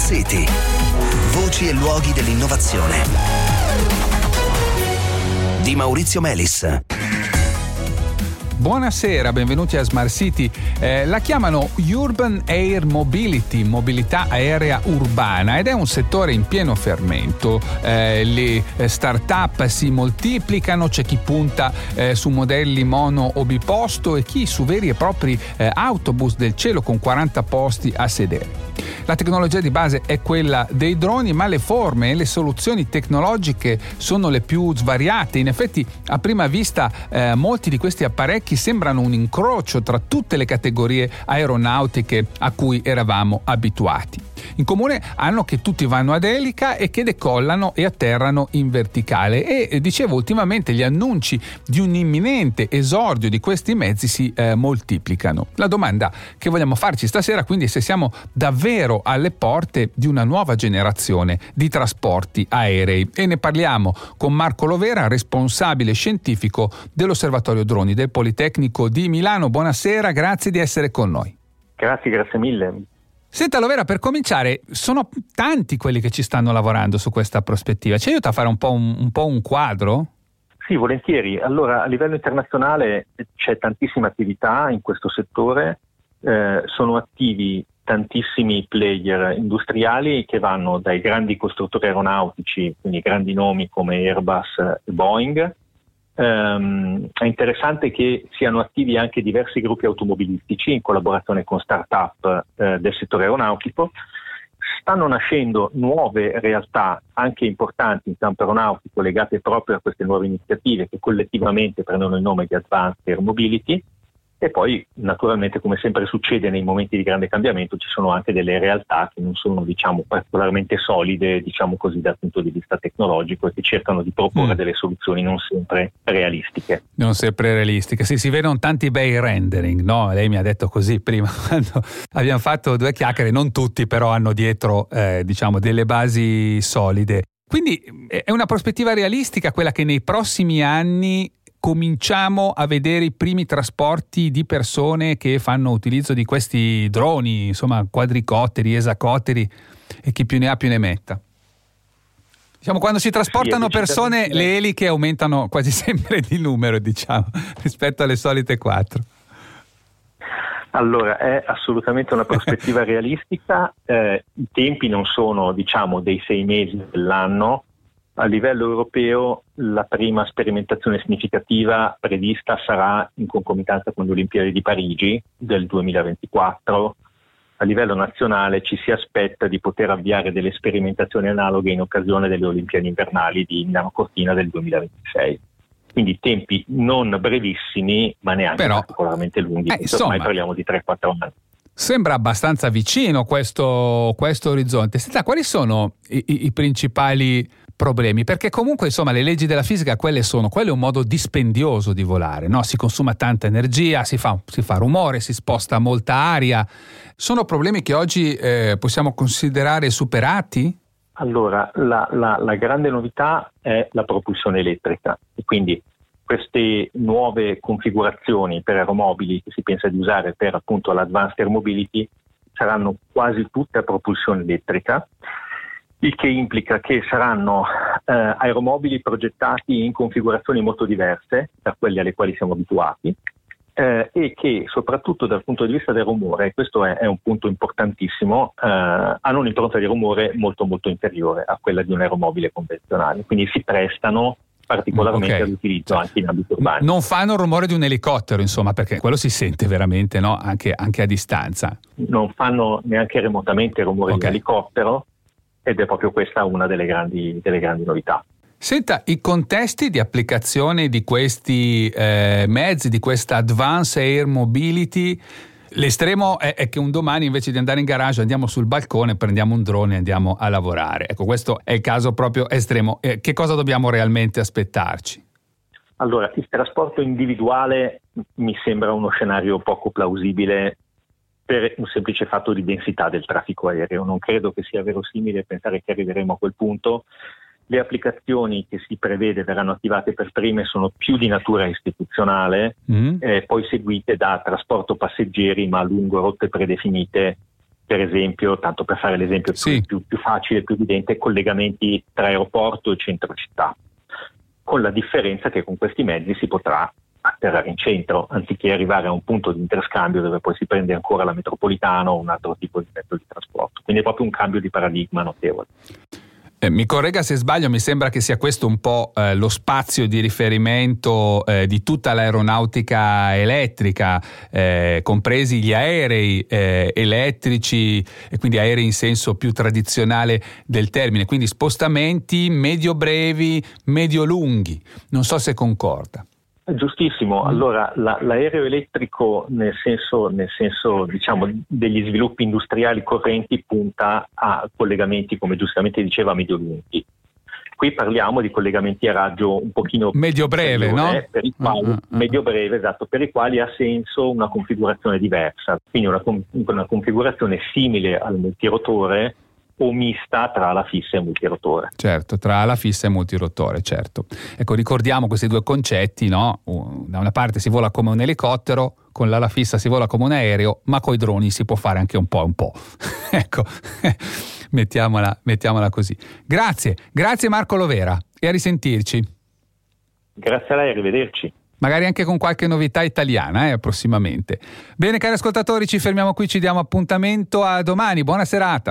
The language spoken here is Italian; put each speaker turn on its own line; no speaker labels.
City. Voci e luoghi dell'innovazione. Di Maurizio Melis.
Buonasera, benvenuti a Smart City. Eh, la chiamano Urban Air Mobility, mobilità aerea urbana ed è un settore in pieno fermento. Eh, le eh, start-up si moltiplicano, c'è chi punta eh, su modelli mono o biposto e chi su veri e propri eh, autobus del cielo con 40 posti a sedere. La tecnologia di base è quella dei droni, ma le forme e le soluzioni tecnologiche sono le più svariate. In effetti, a prima vista, eh, molti di questi apparecchi sembrano un incrocio tra tutte le categorie aeronautiche a cui eravamo abituati. In comune hanno che tutti vanno ad elica e che decollano e atterrano in verticale e eh, dicevo ultimamente gli annunci di un imminente esordio di questi mezzi si eh, moltiplicano. La domanda che vogliamo farci stasera quindi è se siamo davvero alle porte di una nuova generazione di trasporti aerei e ne parliamo con Marco Lovera, responsabile scientifico dell'Osservatorio Droni del Politecnico di Milano. Buonasera, grazie di essere con noi.
Grazie, grazie mille.
Senta Lovera, per cominciare, sono tanti quelli che ci stanno lavorando su questa prospettiva. Ci aiuta a fare un po' un, un, po un quadro?
Sì, volentieri. Allora, a livello internazionale c'è tantissima attività in questo settore, eh, sono attivi tantissimi player industriali che vanno dai grandi costruttori aeronautici, quindi grandi nomi come Airbus e Boeing, Um, è interessante che siano attivi anche diversi gruppi automobilistici in collaborazione con start-up eh, del settore aeronautico. Stanno nascendo nuove realtà anche importanti in campo aeronautico legate proprio a queste nuove iniziative che collettivamente prendono il nome di Advanced Air Mobility e poi, naturalmente, come sempre succede nei momenti di grande cambiamento, ci sono anche delle realtà che non sono, diciamo, particolarmente solide, diciamo così, dal punto di vista tecnologico e che cercano di proporre mm. delle soluzioni non sempre realistiche.
Non sempre realistiche. Sì, si vedono tanti bei rendering, no? Lei mi ha detto così prima, quando abbiamo fatto due chiacchiere, non tutti però hanno dietro, eh, diciamo, delle basi solide. Quindi è una prospettiva realistica quella che nei prossimi anni cominciamo a vedere i primi trasporti di persone che fanno utilizzo di questi droni, insomma quadricotteri, esacotteri e chi più ne ha più ne metta. Diciamo, quando si trasportano persone, le eliche aumentano quasi sempre di numero, diciamo, rispetto alle solite quattro.
Allora, è assolutamente una prospettiva realistica. Eh, I tempi non sono, diciamo, dei sei mesi dell'anno, a livello europeo la prima sperimentazione significativa prevista sarà in concomitanza con le Olimpiadi di Parigi del 2024. A livello nazionale ci si aspetta di poter avviare delle sperimentazioni analoghe in occasione delle Olimpiadi invernali di Milano Cortina del 2026. Quindi tempi non brevissimi, ma neanche Però, particolarmente lunghi.
Eh, insomma,
ormai parliamo di 3-4 anni.
Sembra abbastanza vicino questo, questo orizzonte. Senta, quali sono i, i, principali problemi, perché comunque insomma le leggi della fisica quelle sono, quello è un modo dispendioso di volare, no? si consuma tanta energia, si fa, si fa, rumore, si sposta molta aria, sono problemi che oggi eh, possiamo considerare superati?
Allora, la, la, la grande novità è la propulsione elettrica e quindi queste nuove configurazioni per aeromobili che si pensa di usare per appunto l'Advanced Air Mobility saranno quasi tutte a propulsione elettrica il che implica che saranno eh, aeromobili progettati in configurazioni molto diverse da quelle alle quali siamo abituati eh, e che soprattutto dal punto di vista del rumore, questo è, è un punto importantissimo, eh, hanno un'impronta di rumore molto molto inferiore a quella di un aeromobile convenzionale, quindi si prestano particolarmente okay. all'utilizzo anche in ambito urbano.
Non fanno il rumore di un elicottero, insomma, perché quello si sente veramente no? anche, anche, a distanza.
Non fanno neanche remotamente il rumore okay. di un elicottero, ed è proprio questa una delle grandi, delle grandi novità.
Senta, i contesti di applicazione di questi eh, mezzi, di questa Advanced Air Mobility, l'estremo è, è, che un domani invece di andare in garage andiamo sul balcone, prendiamo un drone e andiamo a lavorare. Ecco, questo è il caso proprio estremo. Eh, che cosa dobbiamo realmente aspettarci?
Allora, il trasporto individuale mi sembra uno scenario poco plausibile per un semplice fatto di densità del traffico aereo. Non credo che sia verosimile pensare che arriveremo a quel punto. Le applicazioni che si prevede verranno attivate per prime sono più di natura istituzionale, mm. eh, poi seguite da trasporto passeggeri ma lungo rotte predefinite per esempio, tanto per fare l'esempio sì. più, più facile, più evidente, collegamenti tra aeroporto e centro città, con la differenza che con questi mezzi si potrà atterrare in centro, anziché arrivare a un punto di interscambio dove poi si prende ancora la metropolitana o un altro tipo di mezzo di trasporto. Quindi è proprio un cambio di paradigma notevole.
Eh, mi corregga se sbaglio, mi sembra che sia questo un po' eh, lo spazio di riferimento eh, di tutta l'aeronautica elettrica, eh, compresi gli aerei eh, elettrici, e quindi aerei in senso più tradizionale del termine, quindi spostamenti medio-brevi, medio-lunghi. Non so se concorda.
Giustissimo, mm. allora la, l'aereo elettrico nel senso, nel senso diciamo, degli sviluppi industriali correnti punta a collegamenti, come giustamente diceva, medio-lunghi. Qui parliamo di collegamenti a raggio un pochino
medio-breve, no?
Per i quali, uh, uh, uh. medio-breve, esatto, per i quali ha senso una configurazione diversa, quindi una, una configurazione simile al multirotore o mista tra ala fissa e multirotore.
Certo, tra ala fissa e multirotore, certo. Ecco, ricordiamo questi due concetti, no? Da una parte si vola come un elicottero, con l'ala fissa si vola come un aereo, ma con i droni si può fare anche un po' un po'. ecco, mettiamola, mettiamola così. Grazie, grazie Marco Lovera e a risentirci.
Grazie a lei, arrivederci
magari anche con qualche novità italiana eh, prossimamente. Bene cari ascoltatori, ci fermiamo qui, ci diamo appuntamento a domani, buona serata.